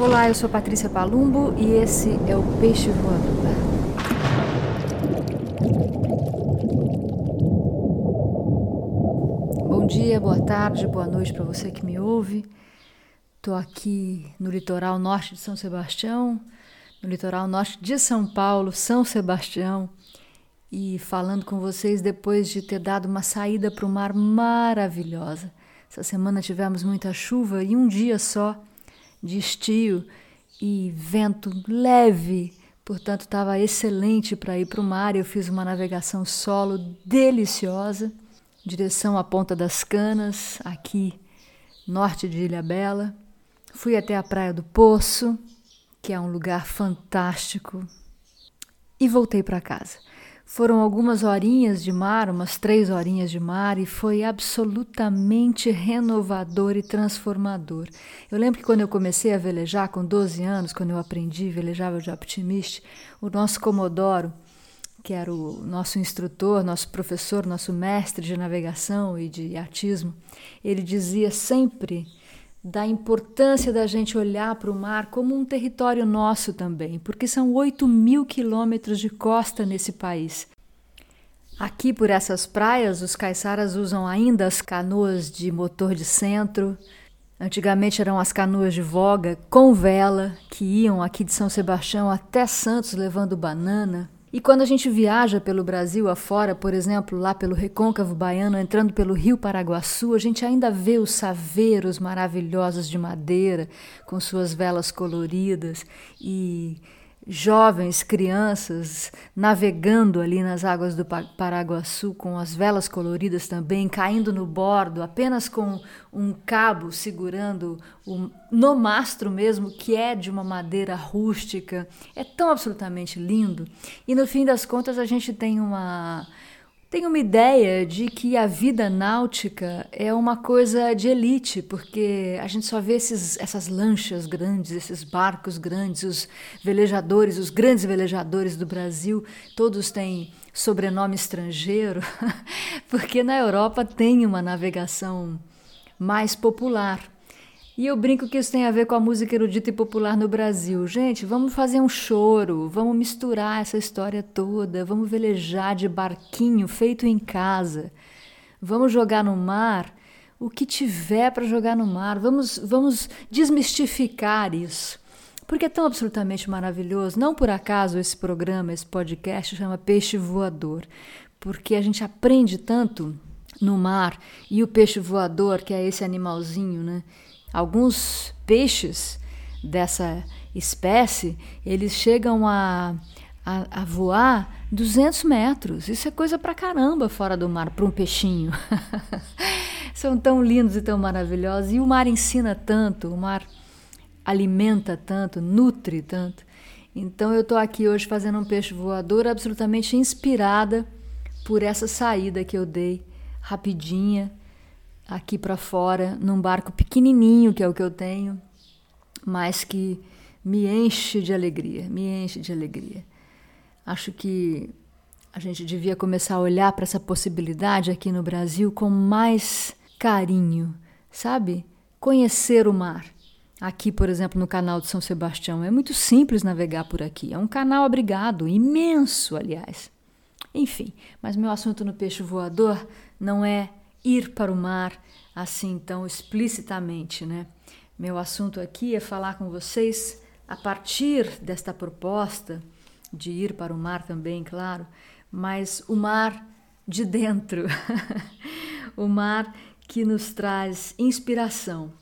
Olá, eu sou Patrícia Palumbo e esse é o Peixe Voador. Bom dia, boa tarde, boa noite para você que me ouve. Estou aqui no litoral norte de São Sebastião, no litoral norte de São Paulo, São Sebastião, e falando com vocês depois de ter dado uma saída para o mar maravilhosa. Essa semana tivemos muita chuva e um dia só de estio e vento leve, portanto estava excelente para ir para o mar. Eu fiz uma navegação solo deliciosa, direção à Ponta das Canas, aqui norte de Ilha Bela. Fui até a Praia do Poço, que é um lugar fantástico, e voltei para casa. Foram algumas horinhas de mar, umas três horinhas de mar, e foi absolutamente renovador e transformador. Eu lembro que quando eu comecei a velejar, com 12 anos, quando eu aprendi, velejava de optimista, o nosso Comodoro, que era o nosso instrutor, nosso professor, nosso mestre de navegação e de atismo, ele dizia sempre da importância da gente olhar para o mar como um território nosso também, porque são 8 mil quilômetros de costa nesse país. Aqui por essas praias, os caiçaras usam ainda as canoas de motor de centro. Antigamente eram as canoas de voga com vela que iam aqui de São Sebastião até Santos levando banana. E quando a gente viaja pelo Brasil afora, por exemplo, lá pelo Recôncavo Baiano, entrando pelo Rio Paraguaçu, a gente ainda vê os saveiros maravilhosos de madeira, com suas velas coloridas e jovens, crianças navegando ali nas águas do Paraguaçu com as velas coloridas também, caindo no bordo, apenas com um cabo segurando o, no mastro mesmo, que é de uma madeira rústica. É tão absolutamente lindo. E no fim das contas a gente tem uma tenho uma ideia de que a vida náutica é uma coisa de elite, porque a gente só vê esses, essas lanchas grandes, esses barcos grandes, os velejadores, os grandes velejadores do Brasil, todos têm sobrenome estrangeiro, porque na Europa tem uma navegação mais popular. E eu brinco que isso tem a ver com a música erudita e popular no Brasil. Gente, vamos fazer um choro, vamos misturar essa história toda, vamos velejar de barquinho feito em casa, vamos jogar no mar o que tiver para jogar no mar, vamos, vamos desmistificar isso. Porque é tão absolutamente maravilhoso. Não por acaso esse programa, esse podcast chama Peixe Voador, porque a gente aprende tanto no mar e o peixe voador, que é esse animalzinho, né? Alguns peixes dessa espécie, eles chegam a, a, a voar 200 metros. Isso é coisa pra caramba fora do mar, para um peixinho. São tão lindos e tão maravilhosos. E o mar ensina tanto, o mar alimenta tanto, nutre tanto. Então eu estou aqui hoje fazendo um peixe voador absolutamente inspirada por essa saída que eu dei rapidinha aqui para fora, num barco pequenininho, que é o que eu tenho, mas que me enche de alegria, me enche de alegria. Acho que a gente devia começar a olhar para essa possibilidade aqui no Brasil com mais carinho, sabe? Conhecer o mar. Aqui, por exemplo, no canal de São Sebastião, é muito simples navegar por aqui. É um canal abrigado, imenso, aliás. Enfim, mas meu assunto no peixe voador não é ir para o mar assim tão explicitamente, né? Meu assunto aqui é falar com vocês a partir desta proposta de ir para o mar também, claro, mas o mar de dentro, o mar que nos traz inspiração.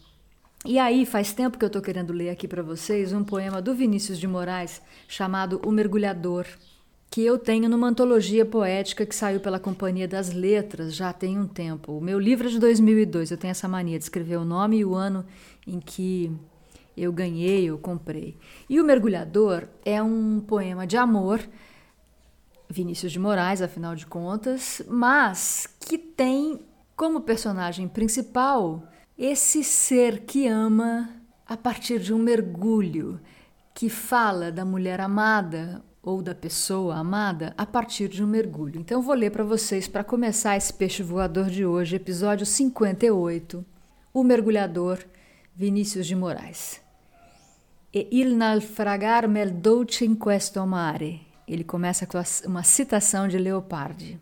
E aí, faz tempo que eu estou querendo ler aqui para vocês um poema do Vinícius de Moraes chamado O Mergulhador que eu tenho numa antologia poética que saiu pela Companhia das Letras já tem um tempo. O meu livro é de 2002, eu tenho essa mania de escrever o nome e o ano em que eu ganhei, eu comprei. E O Mergulhador é um poema de amor, Vinícius de Moraes, afinal de contas, mas que tem como personagem principal esse ser que ama a partir de um mergulho, que fala da mulher amada, ou da pessoa amada a partir de um mergulho. Então, vou ler para vocês, para começar esse peixe voador de hoje, episódio 58, O Mergulhador, Vinícius de Moraes. E il naufragar mel dolce in questo mare. Ele começa com uma citação de Leopardi.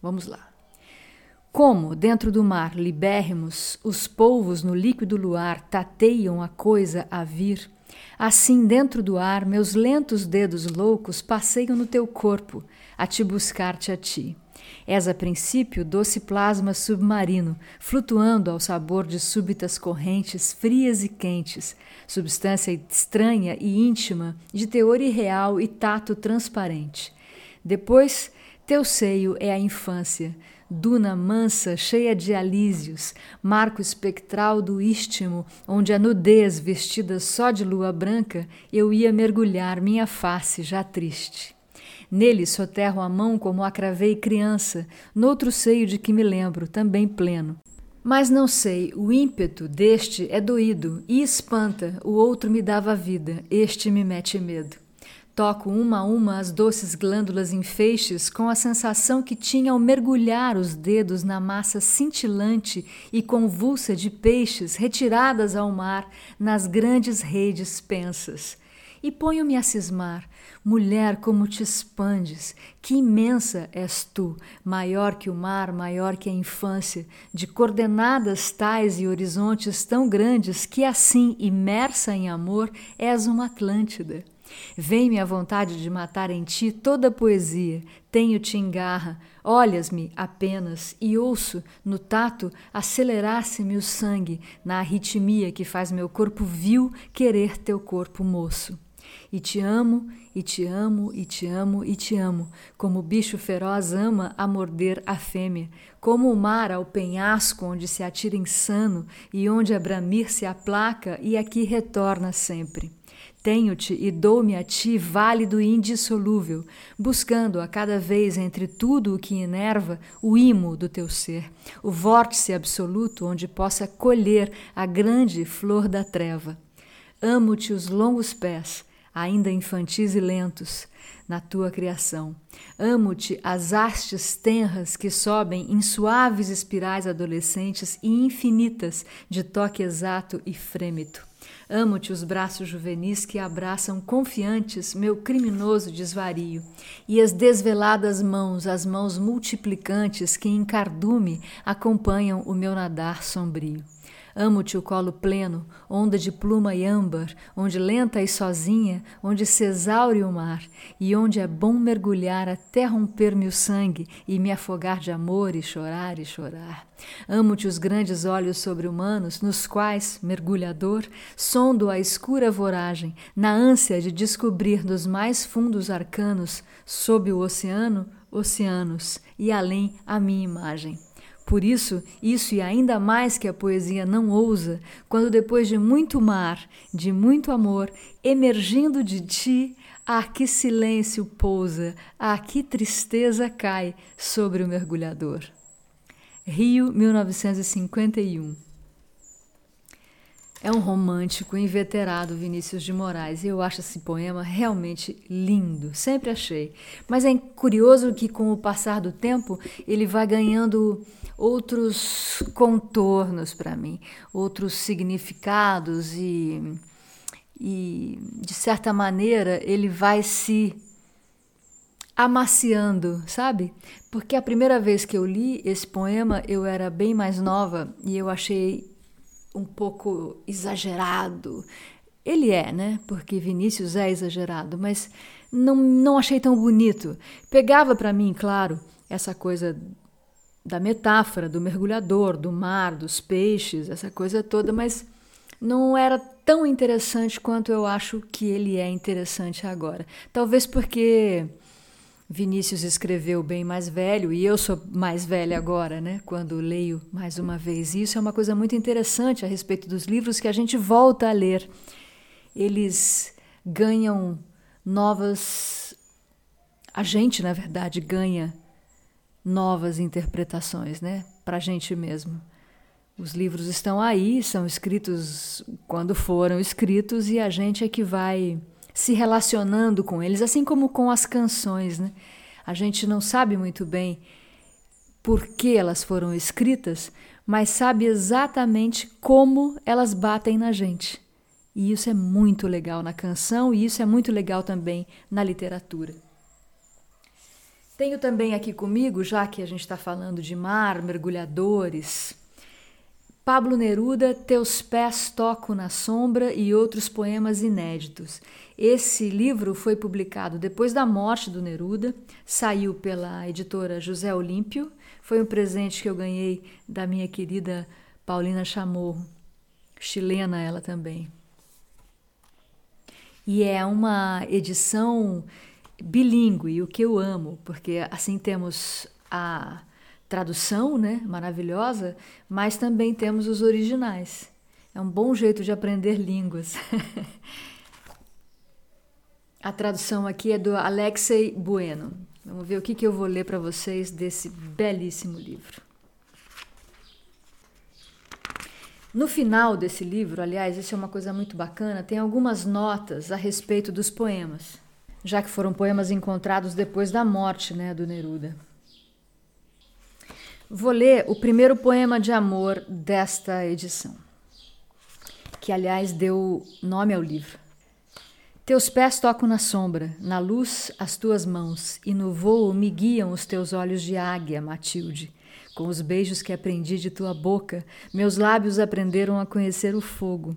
Vamos lá. Como, dentro do mar libérrimos, os polvos no líquido luar tateiam a coisa a vir, assim dentro do ar meus lentos dedos loucos passeiam no teu corpo, a te buscar-te a ti. És a princípio doce plasma submarino, flutuando ao sabor de súbitas correntes frias e quentes, substância estranha e íntima, de teor irreal e tato transparente. Depois, teu seio é a infância, duna mansa, cheia de alísios, marco espectral do istmo, onde a nudez, vestida só de lua branca, eu ia mergulhar minha face já triste. Nele soterro a mão como a cravei criança, noutro seio de que me lembro, também pleno. Mas não sei, o ímpeto deste é doído e espanta, o outro me dava vida, este me mete medo. Toco uma a uma as doces glândulas em feixes com a sensação que tinha ao mergulhar os dedos na massa cintilante e convulsa de peixes retiradas ao mar nas grandes redes pensas. E ponho-me a cismar, mulher, como te expandes, que imensa és tu, maior que o mar, maior que a infância, de coordenadas tais e horizontes tão grandes que assim, imersa em amor, és uma Atlântida. Vem-me a vontade de matar em ti toda a poesia, tenho-te em garra, olhas-me apenas e ouço, no tato, acelerar-se-me o sangue, na arritmia que faz meu corpo vil querer teu corpo moço. E te amo, e te amo, e te amo, e te amo, como o bicho feroz ama a morder a fêmea, como o mar ao penhasco onde se atira insano e onde a bramir se aplaca e aqui retorna sempre. Tenho-te e dou-me a ti válido e indissolúvel, buscando a cada vez entre tudo o que enerva o imo do teu ser, o vórtice absoluto onde possa colher a grande flor da treva. Amo-te os longos pés, ainda infantis e lentos, na tua criação. Amo-te as hastes tenras que sobem em suaves espirais adolescentes e infinitas de toque exato e frêmito. Amo-te os braços juvenis que abraçam confiantes meu criminoso desvario, e as desveladas mãos, as mãos multiplicantes que em cardume acompanham o meu nadar sombrio. Amo-te o colo pleno, onda de pluma e âmbar, onde lenta e sozinha, onde se exaure o mar, e onde é bom mergulhar até romper-me o sangue e me afogar de amor e chorar e chorar. Amo-te os grandes olhos sobre-humanos, nos quais, mergulhador, sondo a escura voragem, na ânsia de descobrir dos mais fundos arcanos, sob o oceano, oceanos, e além a minha imagem. Por isso, isso e ainda mais que a poesia não ousa, quando depois de muito mar, de muito amor, emergindo de ti, ah, que silêncio pousa, ah, que tristeza cai sobre o mergulhador. Rio, 1951 é um romântico inveterado, Vinícius de Moraes, e eu acho esse poema realmente lindo, sempre achei. Mas é curioso que, com o passar do tempo, ele vai ganhando outros contornos para mim, outros significados, e, e, de certa maneira, ele vai se amaciando, sabe? Porque a primeira vez que eu li esse poema, eu era bem mais nova e eu achei um pouco exagerado. Ele é, né? Porque Vinícius é exagerado, mas não, não achei tão bonito. Pegava para mim, claro, essa coisa da metáfora do mergulhador, do mar, dos peixes, essa coisa toda, mas não era tão interessante quanto eu acho que ele é interessante agora. Talvez porque Vinícius escreveu bem mais velho e eu sou mais velha agora, né? Quando leio mais uma vez isso é uma coisa muito interessante a respeito dos livros que a gente volta a ler. Eles ganham novas a gente, na verdade, ganha novas interpretações, né? Para a gente mesmo. Os livros estão aí, são escritos quando foram escritos e a gente é que vai se relacionando com eles, assim como com as canções. Né? A gente não sabe muito bem por que elas foram escritas, mas sabe exatamente como elas batem na gente. E isso é muito legal na canção e isso é muito legal também na literatura. Tenho também aqui comigo, já que a gente está falando de mar, mergulhadores, Pablo Neruda, Teus Pés Toco na Sombra e outros poemas inéditos. Esse livro foi publicado depois da morte do Neruda, saiu pela editora José Olímpio, foi um presente que eu ganhei da minha querida Paulina Chamorro, chilena ela também. E é uma edição bilíngue, o que eu amo, porque assim temos a tradução, né, maravilhosa, mas também temos os originais. É um bom jeito de aprender línguas. A tradução aqui é do Alexei Bueno. Vamos ver o que, que eu vou ler para vocês desse belíssimo livro. No final desse livro, aliás, isso é uma coisa muito bacana, tem algumas notas a respeito dos poemas, já que foram poemas encontrados depois da morte né, do Neruda. Vou ler o primeiro poema de amor desta edição, que aliás deu nome ao livro. Teus pés tocam na sombra, na luz as tuas mãos, e no voo me guiam os teus olhos de águia, Matilde. Com os beijos que aprendi de tua boca, meus lábios aprenderam a conhecer o fogo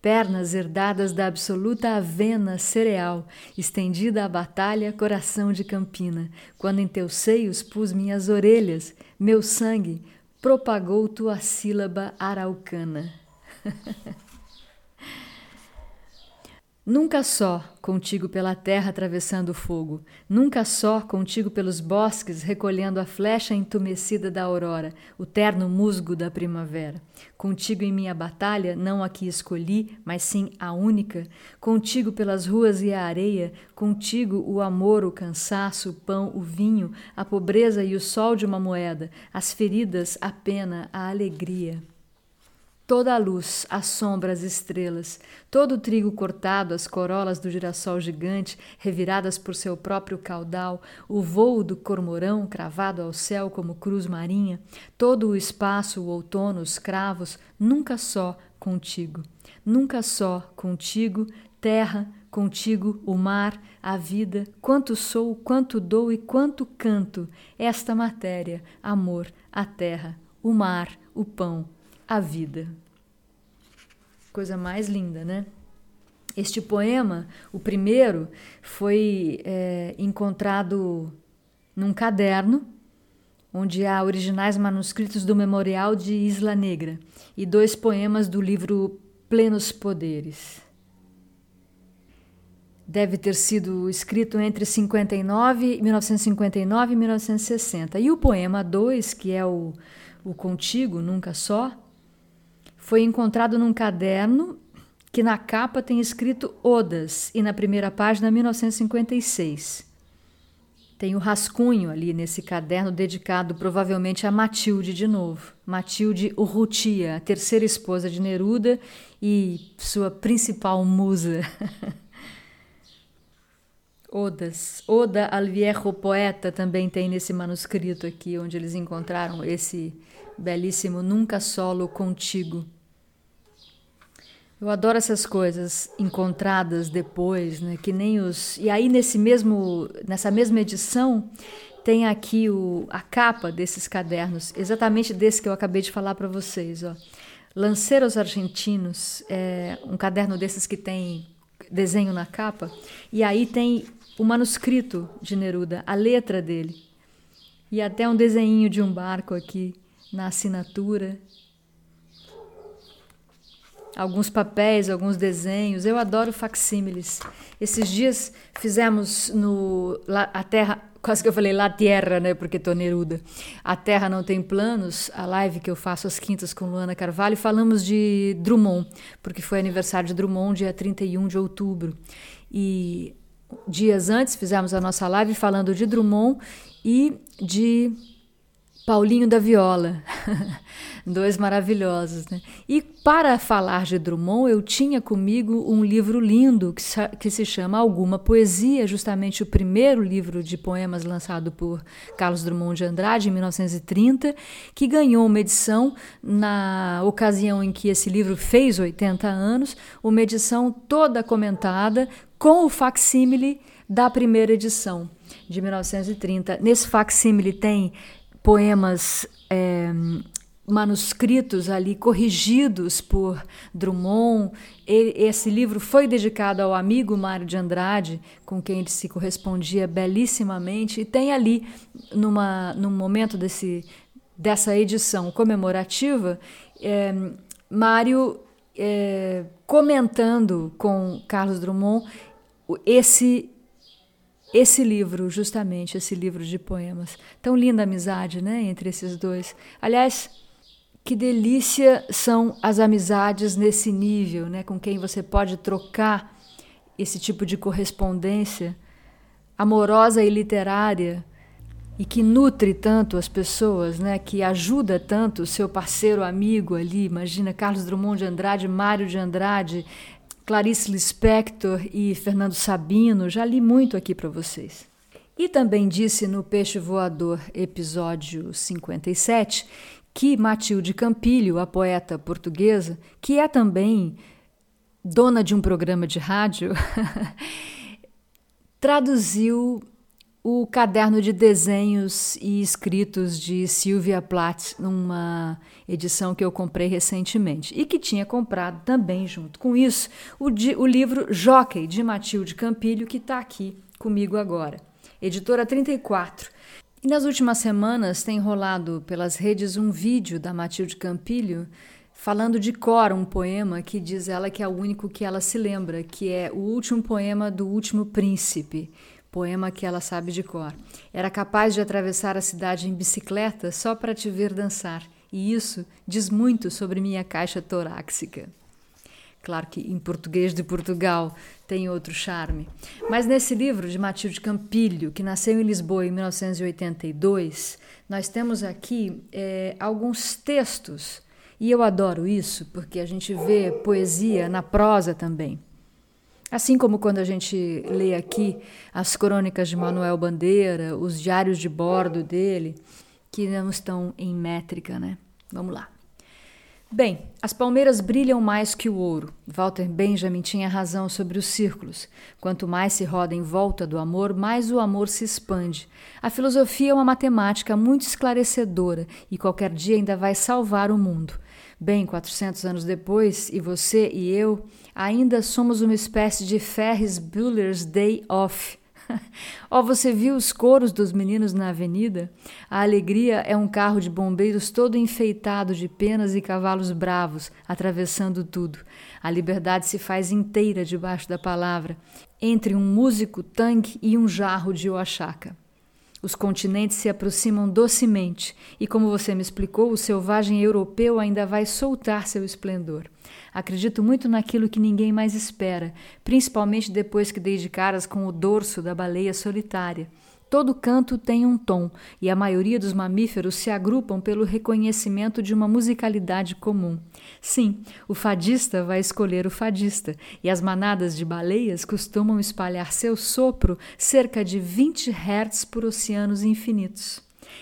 pernas herdadas da absoluta avena cereal, estendida à batalha, coração de campina, quando em teus seios pus minhas orelhas, meu sangue propagou tua sílaba araucana. Nunca só, contigo pela terra atravessando o fogo, nunca só, contigo pelos bosques recolhendo a flecha entumecida da aurora, o terno musgo da primavera. Contigo em minha batalha, não a que escolhi, mas sim a única. Contigo pelas ruas e a areia, contigo o amor, o cansaço, o pão, o vinho, a pobreza e o sol de uma moeda, as feridas, a pena, a alegria. Toda a luz, a sombra, as estrelas, todo o trigo cortado, as corolas do girassol gigante, reviradas por seu próprio caudal, o vôo do cormorão cravado ao céu como cruz marinha, todo o espaço, o outono, os cravos, nunca só contigo. Nunca só contigo, terra, contigo o mar, a vida, quanto sou, quanto dou e quanto canto, esta matéria, amor, a terra, o mar, o pão, a vida. Coisa mais linda, né? Este poema, o primeiro, foi é, encontrado num caderno onde há originais manuscritos do Memorial de Isla Negra e dois poemas do livro Plenos Poderes. Deve ter sido escrito entre 59, 1959 e 1960. E o poema 2, que é o, o Contigo, Nunca Só, foi encontrado num caderno que na capa tem escrito Odas e na primeira página 1956. Tem o rascunho ali nesse caderno dedicado provavelmente a Matilde de novo. Matilde Urrutia, a terceira esposa de Neruda e sua principal musa. Odas. Oda al viejo poeta também tem nesse manuscrito aqui, onde eles encontraram esse belíssimo Nunca Solo Contigo. Eu adoro essas coisas encontradas depois, né? Que nem os. E aí nesse mesmo, nessa mesma edição tem aqui o, a capa desses cadernos, exatamente desse que eu acabei de falar para vocês, ó. Lanceiros Argentinos, é um caderno desses que tem desenho na capa, e aí tem o manuscrito de Neruda, a letra dele, e até um desenho de um barco aqui na assinatura alguns papéis, alguns desenhos. Eu adoro facsímiles. Esses dias fizemos no a Terra, quase que eu falei La Terra, né, porque tô neruda. A Terra não tem planos, a live que eu faço às quintas com Luana Carvalho, falamos de Drummond, porque foi aniversário de Drummond dia 31 de outubro. E dias antes fizemos a nossa live falando de Drummond e de Paulinho da Viola, Dois maravilhosos, né? E para falar de Drummond, eu tinha comigo um livro lindo que, que se chama Alguma Poesia, justamente o primeiro livro de poemas lançado por Carlos Drummond de Andrade em 1930, que ganhou uma edição na ocasião em que esse livro fez 80 anos, uma edição toda comentada com o facsímile da primeira edição de 1930. Nesse facsímile tem poemas é, manuscritos ali corrigidos por Drummond. esse livro foi dedicado ao amigo Mário de Andrade, com quem ele se correspondia belíssimamente, e tem ali, numa, num momento desse, dessa edição comemorativa, é, Mário é, comentando com Carlos Drummond esse esse livro, justamente esse livro de poemas. Tão linda amizade, né, entre esses dois. Aliás, que delícia são as amizades nesse nível, né, com quem você pode trocar esse tipo de correspondência amorosa e literária e que nutre tanto as pessoas, né, que ajuda tanto o seu parceiro amigo ali. Imagina Carlos Drummond de Andrade, Mário de Andrade, Clarice Lispector e Fernando Sabino, já li muito aqui para vocês. E também disse no Peixe Voador, episódio 57, que Matilde Campilho, a poeta portuguesa, que é também dona de um programa de rádio, traduziu o caderno de desenhos e escritos de Sylvia Plath, numa edição que eu comprei recentemente, e que tinha comprado também, junto com isso, o, de, o livro Jockey, de Matilde Campilho, que está aqui comigo agora. Editora 34. E nas últimas semanas tem rolado pelas redes um vídeo da Matilde Campilho falando de cor um poema que diz ela que é o único que ela se lembra, que é o último poema do último príncipe poema que ela sabe de cor. Era capaz de atravessar a cidade em bicicleta só para te ver dançar, e isso diz muito sobre minha caixa torácica. Claro que em português de Portugal tem outro charme. Mas nesse livro de Matilde Campilho, que nasceu em Lisboa em 1982, nós temos aqui é, alguns textos. E eu adoro isso, porque a gente vê poesia na prosa também. Assim como quando a gente lê aqui as crônicas de Manuel Bandeira, os diários de bordo dele, que não estão em métrica, né? Vamos lá. Bem, as palmeiras brilham mais que o ouro. Walter Benjamin tinha razão sobre os círculos. Quanto mais se roda em volta do amor, mais o amor se expande. A filosofia é uma matemática muito esclarecedora e qualquer dia ainda vai salvar o mundo. Bem, 400 anos depois, e você e eu ainda somos uma espécie de Ferris Bueller's Day Off. Ó, oh, você viu os coros dos meninos na avenida? A alegria é um carro de bombeiros todo enfeitado de penas e cavalos bravos, atravessando tudo. A liberdade se faz inteira debaixo da palavra, entre um músico tangue e um jarro de oaxaca. Os continentes se aproximam docemente, e como você me explicou, o selvagem europeu ainda vai soltar seu esplendor. Acredito muito naquilo que ninguém mais espera, principalmente depois que dei de caras com o dorso da baleia solitária. Todo canto tem um tom, e a maioria dos mamíferos se agrupam pelo reconhecimento de uma musicalidade comum. Sim, o fadista vai escolher o fadista, e as manadas de baleias costumam espalhar seu sopro cerca de 20 Hz por oceanos infinitos.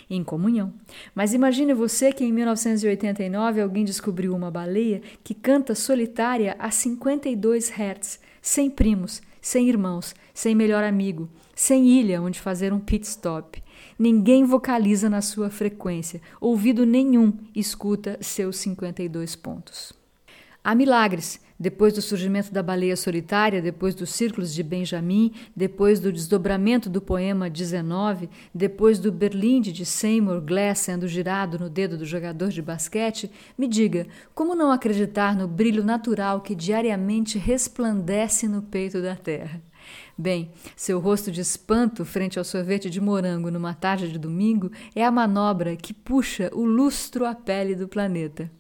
Em comunhão. Mas imagine você que em 1989 alguém descobriu uma baleia que canta solitária a 52 Hz, sem primos, sem irmãos, sem melhor amigo, sem ilha onde fazer um pit stop. Ninguém vocaliza na sua frequência, ouvido nenhum escuta seus 52 pontos. Há milagres, depois do surgimento da baleia solitária, depois dos círculos de Benjamin, depois do desdobramento do poema 19, depois do Berlinde de Seymour Glass sendo girado no dedo do jogador de basquete, me diga, como não acreditar no brilho natural que diariamente resplandece no peito da terra? Bem, seu rosto de espanto frente ao sorvete de morango numa tarde de domingo é a manobra que puxa o lustro à pele do planeta.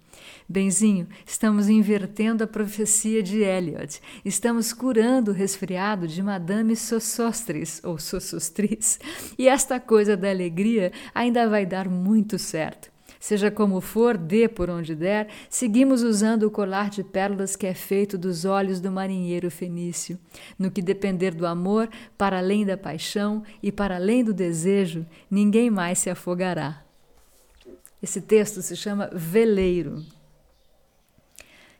Benzinho, estamos invertendo a profecia de Eliot. Estamos curando o resfriado de Madame Sossostris, ou Sossostris. E esta coisa da alegria ainda vai dar muito certo. Seja como for, dê por onde der, seguimos usando o colar de pérolas que é feito dos olhos do marinheiro fenício. No que depender do amor, para além da paixão e para além do desejo, ninguém mais se afogará. Esse texto se chama Veleiro.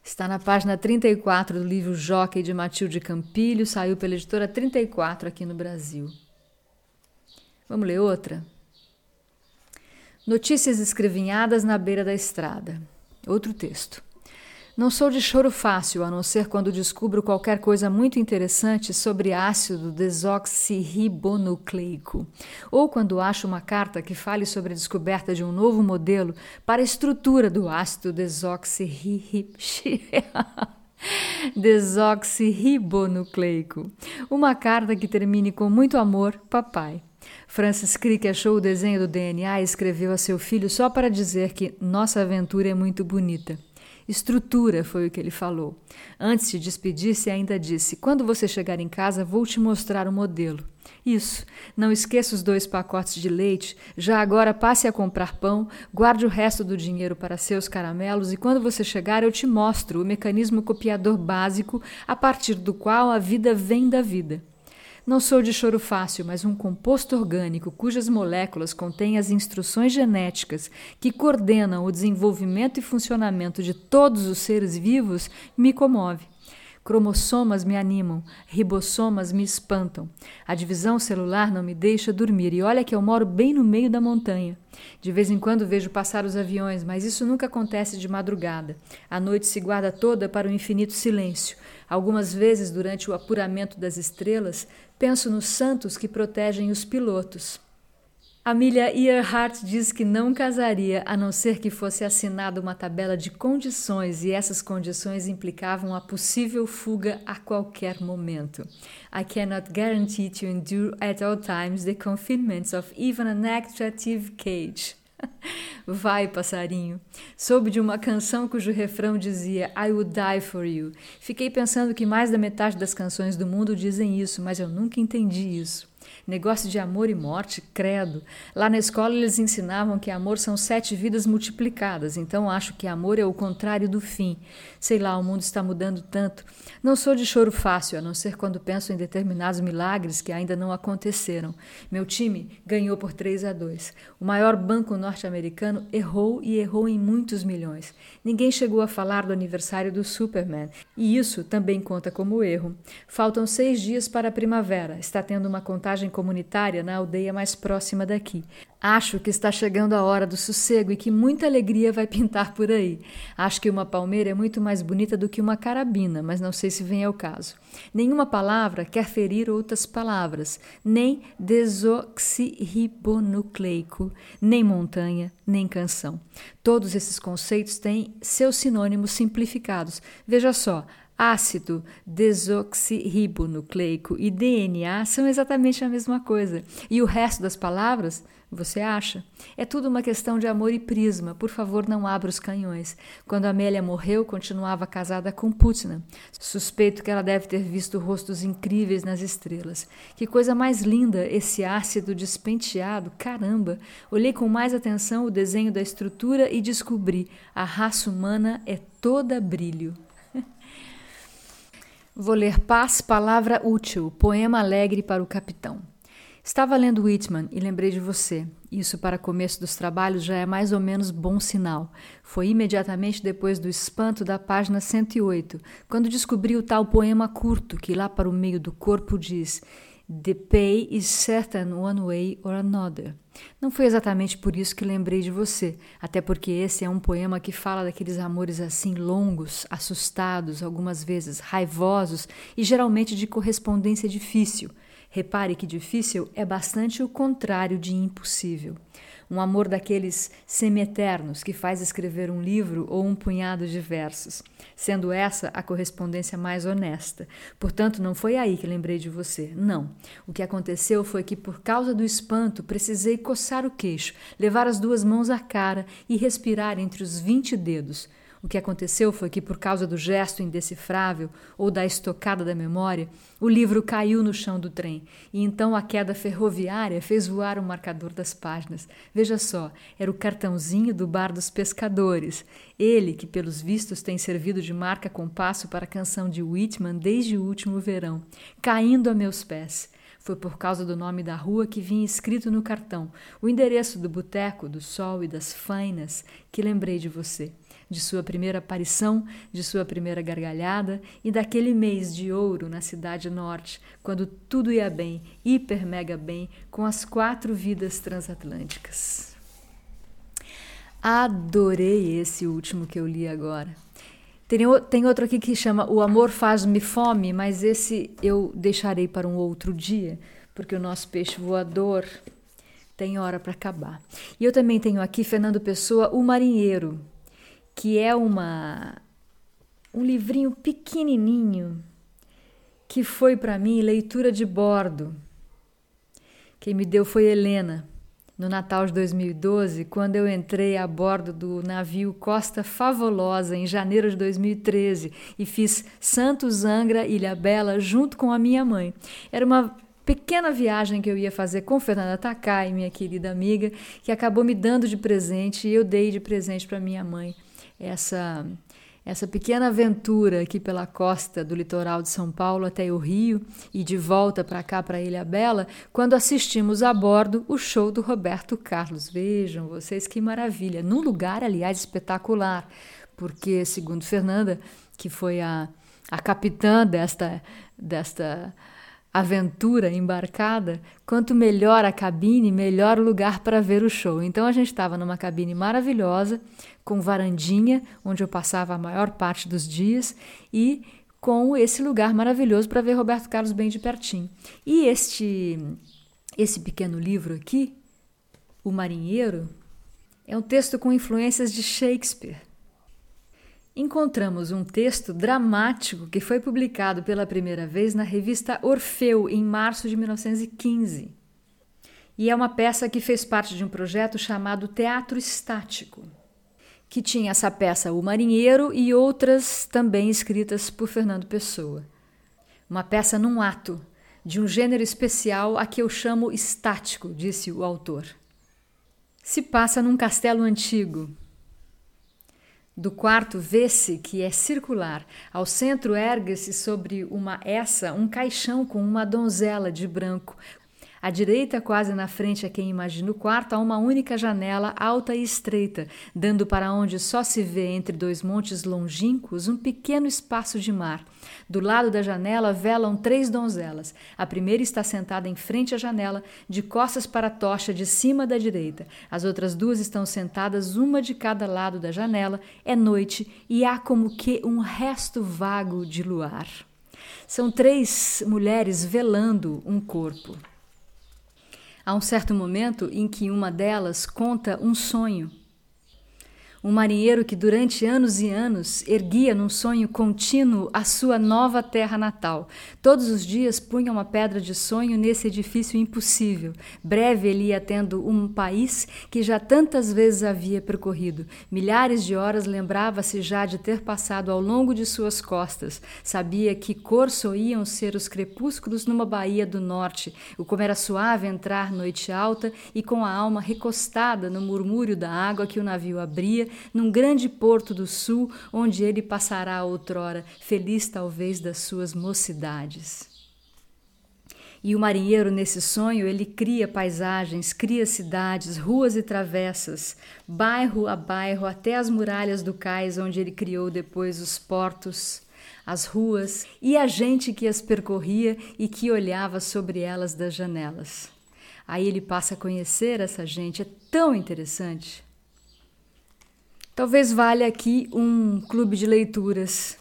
Está na página 34 do livro Jockey de Matilde Campilho, saiu pela editora 34 aqui no Brasil. Vamos ler outra? Notícias escrevinhadas na beira da estrada. Outro texto. Não sou de choro fácil, a não ser quando descubro qualquer coisa muito interessante sobre ácido desoxirribonucleico, ou quando acho uma carta que fale sobre a descoberta de um novo modelo para a estrutura do ácido desoxirribonucleico. Uma carta que termine com muito amor, papai. Francis Crick achou o desenho do DNA e escreveu a seu filho só para dizer que nossa aventura é muito bonita. Estrutura foi o que ele falou. Antes de despedir-se, ainda disse: Quando você chegar em casa, vou te mostrar o modelo. Isso. Não esqueça os dois pacotes de leite. Já agora passe a comprar pão, guarde o resto do dinheiro para seus caramelos e quando você chegar eu te mostro o mecanismo copiador básico a partir do qual a vida vem da vida. Não sou de choro fácil, mas um composto orgânico cujas moléculas contêm as instruções genéticas que coordenam o desenvolvimento e funcionamento de todos os seres vivos me comove. Cromossomas me animam, ribossomas me espantam. A divisão celular não me deixa dormir e olha que eu moro bem no meio da montanha. De vez em quando vejo passar os aviões, mas isso nunca acontece de madrugada. A noite se guarda toda para o infinito silêncio. Algumas vezes, durante o apuramento das estrelas, penso nos santos que protegem os pilotos. Amelia Earhart diz que não casaria a não ser que fosse assinada uma tabela de condições e essas condições implicavam a possível fuga a qualquer momento. I cannot guarantee to endure at all times the confinements of even an attractive cage. Vai, passarinho. Soube de uma canção cujo refrão dizia I would die for you. Fiquei pensando que mais da metade das canções do mundo dizem isso, mas eu nunca entendi isso. Negócio de amor e morte, credo. Lá na escola eles ensinavam que amor são sete vidas multiplicadas, então acho que amor é o contrário do fim. Sei lá, o mundo está mudando tanto. Não sou de choro fácil, a não ser quando penso em determinados milagres que ainda não aconteceram. Meu time ganhou por 3 a 2. O maior banco norte-americano errou e errou em muitos milhões. Ninguém chegou a falar do aniversário do Superman, e isso também conta como erro. Faltam seis dias para a primavera. Está tendo uma contagem comunitária na aldeia mais próxima daqui. Acho que está chegando a hora do sossego e que muita alegria vai pintar por aí. Acho que uma palmeira é muito mais bonita do que uma carabina, mas não sei se vem ao caso. Nenhuma palavra quer ferir outras palavras, nem desoxirribonucleico, nem montanha, nem canção. Todos esses conceitos têm seus sinônimos simplificados. Veja só, Ácido desoxirribonucleico e DNA são exatamente a mesma coisa. E o resto das palavras, você acha? É tudo uma questão de amor e prisma. Por favor, não abra os canhões. Quando Amélia morreu, continuava casada com Putna. Suspeito que ela deve ter visto rostos incríveis nas estrelas. Que coisa mais linda esse ácido despenteado. Caramba! Olhei com mais atenção o desenho da estrutura e descobri: a raça humana é toda brilho. Vou ler Paz, Palavra Útil, poema alegre para o capitão. Estava lendo Whitman e lembrei de você. Isso para começo dos trabalhos já é mais ou menos bom sinal. Foi imediatamente depois do espanto da página 108, quando descobri o tal poema curto que lá para o meio do corpo diz The pay is certain one way or another. Não foi exatamente por isso que lembrei de você, até porque esse é um poema que fala daqueles amores assim longos, assustados, algumas vezes raivosos e geralmente de correspondência difícil. Repare que difícil é bastante o contrário de impossível um amor daqueles semi-eternos que faz escrever um livro ou um punhado de versos, sendo essa a correspondência mais honesta. Portanto, não foi aí que lembrei de você. Não. O que aconteceu foi que, por causa do espanto, precisei coçar o queixo, levar as duas mãos à cara e respirar entre os vinte dedos. O que aconteceu foi que, por causa do gesto indecifrável ou da estocada da memória, o livro caiu no chão do trem e então a queda ferroviária fez voar o marcador das páginas. Veja só, era o cartãozinho do bar dos pescadores. Ele, que pelos vistos tem servido de marca compasso para a canção de Whitman desde o último verão, caindo a meus pés. Foi por causa do nome da rua que vinha escrito no cartão, o endereço do boteco, do sol e das fainas, que lembrei de você, de sua primeira aparição, de sua primeira gargalhada e daquele mês de ouro na cidade norte, quando tudo ia bem, hiper mega bem, com as quatro vidas transatlânticas. Adorei esse último que eu li agora. Tem, tem outro aqui que chama O Amor Faz-me Fome, mas esse eu deixarei para um outro dia, porque o nosso peixe voador tem hora para acabar. E eu também tenho aqui Fernando Pessoa, O Marinheiro, que é uma um livrinho pequenininho que foi para mim leitura de bordo. Quem me deu foi Helena no Natal de 2012, quando eu entrei a bordo do navio Costa Favolosa em janeiro de 2013 e fiz Santos Angra Ilha Bela junto com a minha mãe. Era uma pequena viagem que eu ia fazer com Fernanda Takai, minha querida amiga, que acabou me dando de presente e eu dei de presente para minha mãe essa essa pequena aventura aqui pela costa do litoral de São Paulo até o Rio e de volta para cá, para Ilha Bela, quando assistimos a bordo o show do Roberto Carlos. Vejam vocês que maravilha! Num lugar, aliás, espetacular, porque, segundo Fernanda, que foi a, a capitã desta, desta aventura embarcada, quanto melhor a cabine, melhor o lugar para ver o show. Então a gente estava numa cabine maravilhosa, com varandinha, onde eu passava a maior parte dos dias, e com esse lugar maravilhoso para ver Roberto Carlos bem de pertinho. E este, esse pequeno livro aqui, O Marinheiro, é um texto com influências de Shakespeare encontramos um texto dramático que foi publicado pela primeira vez na revista Orfeu em março de 1915. E é uma peça que fez parte de um projeto chamado Teatro Estático, que tinha essa peça O Marinheiro e outras também escritas por Fernando Pessoa. Uma peça num ato, de um gênero especial a que eu chamo estático, disse o autor. Se passa num castelo antigo, do quarto vê-se que é circular. Ao centro ergue-se sobre uma essa um caixão com uma donzela de branco, à direita, quase na frente a quem imagina o quarto, há uma única janela alta e estreita, dando para onde só se vê entre dois montes longínquos um pequeno espaço de mar. Do lado da janela velam três donzelas. A primeira está sentada em frente à janela, de costas para a tocha de cima da direita. As outras duas estão sentadas uma de cada lado da janela. É noite e há como que um resto vago de luar. São três mulheres velando um corpo. Há um certo momento em que uma delas conta um sonho um marinheiro que durante anos e anos erguia num sonho contínuo a sua nova terra natal. Todos os dias punha uma pedra de sonho nesse edifício impossível. Breve ele ia tendo um país que já tantas vezes havia percorrido. Milhares de horas lembrava-se já de ter passado ao longo de suas costas. Sabia que cor soiam ser os crepúsculos numa baía do norte, o como era suave entrar noite alta e com a alma recostada no murmúrio da água que o navio abria num grande porto do sul, onde ele passará outrora, feliz talvez das suas mocidades. E o marinheiro, nesse sonho, ele cria paisagens, cria cidades, ruas e travessas, bairro a bairro, até as muralhas do cais, onde ele criou depois os portos, as ruas e a gente que as percorria e que olhava sobre elas das janelas. Aí ele passa a conhecer essa gente, é tão interessante. Talvez valha aqui um clube de leituras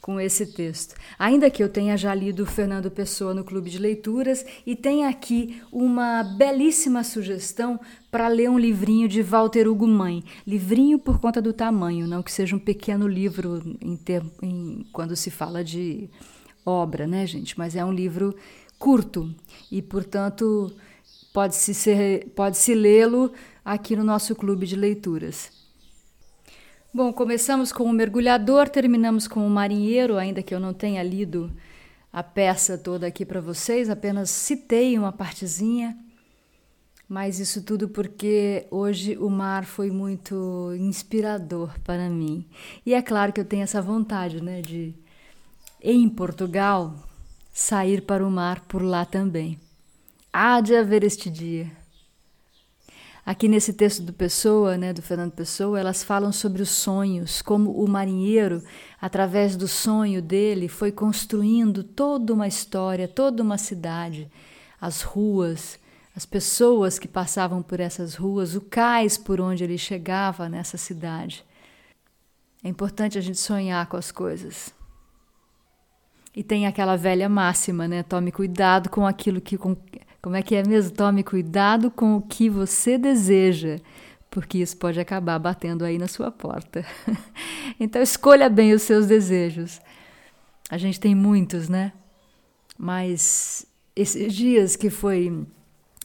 com esse texto. Ainda que eu tenha já lido Fernando Pessoa no clube de leituras e tenha aqui uma belíssima sugestão para ler um livrinho de Walter Hugo Mãe. Livrinho por conta do tamanho, não que seja um pequeno livro em em, quando se fala de obra, né, gente? Mas é um livro curto e, portanto, pode-se pode -se lê-lo aqui no nosso clube de leituras. Bom, começamos com o mergulhador, terminamos com o marinheiro, ainda que eu não tenha lido a peça toda aqui para vocês, apenas citei uma partezinha. Mas isso tudo porque hoje o mar foi muito inspirador para mim. E é claro que eu tenho essa vontade, né, de em Portugal sair para o mar por lá também. Há de haver este dia. Aqui nesse texto do Pessoa, né, do Fernando Pessoa, elas falam sobre os sonhos, como o marinheiro, através do sonho dele, foi construindo toda uma história, toda uma cidade, as ruas, as pessoas que passavam por essas ruas, o cais por onde ele chegava nessa cidade. É importante a gente sonhar com as coisas. E tem aquela velha máxima, né? Tome cuidado com aquilo que com, como é que é mesmo? Tome cuidado com o que você deseja, porque isso pode acabar batendo aí na sua porta. então escolha bem os seus desejos. A gente tem muitos, né? Mas esses dias que foi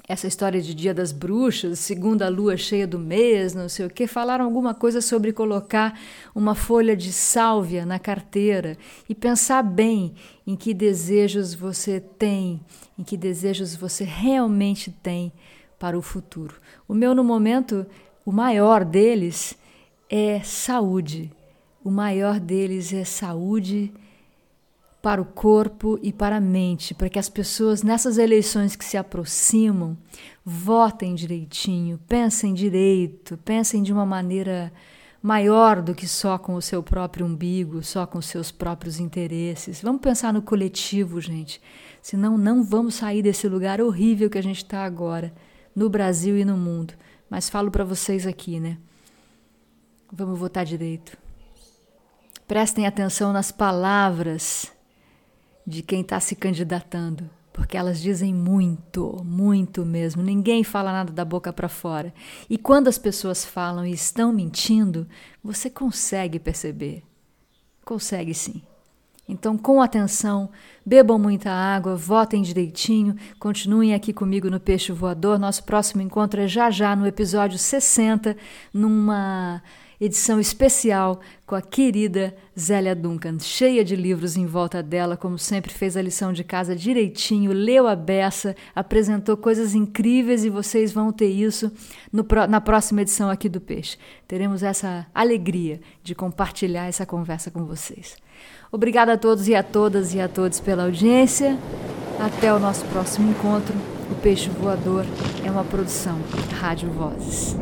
essa história de Dia das Bruxas, segunda lua cheia do mês, não sei o que, falaram alguma coisa sobre colocar uma folha de sálvia na carteira e pensar bem em que desejos você tem, em que desejos você realmente tem para o futuro. O meu, no momento, o maior deles é saúde. O maior deles é saúde para o corpo e para a mente, para que as pessoas nessas eleições que se aproximam votem direitinho, pensem direito, pensem de uma maneira maior do que só com o seu próprio umbigo, só com os seus próprios interesses. Vamos pensar no coletivo, gente. Senão não vamos sair desse lugar horrível que a gente está agora, no Brasil e no mundo. Mas falo para vocês aqui, né? Vamos votar direito. Prestem atenção nas palavras de quem está se candidatando, porque elas dizem muito, muito mesmo. Ninguém fala nada da boca para fora. E quando as pessoas falam e estão mentindo, você consegue perceber. Consegue sim. Então, com atenção, bebam muita água, votem direitinho, continuem aqui comigo no Peixe Voador. Nosso próximo encontro é já já no episódio 60, numa edição especial com a querida Zélia Duncan, cheia de livros em volta dela, como sempre fez a lição de casa direitinho, leu a beça, apresentou coisas incríveis e vocês vão ter isso no, na próxima edição aqui do Peixe. Teremos essa alegria de compartilhar essa conversa com vocês. Obrigada a todos e a todas e a todos pela audiência. Até o nosso próximo encontro. O Peixe Voador é uma produção Rádio Vozes.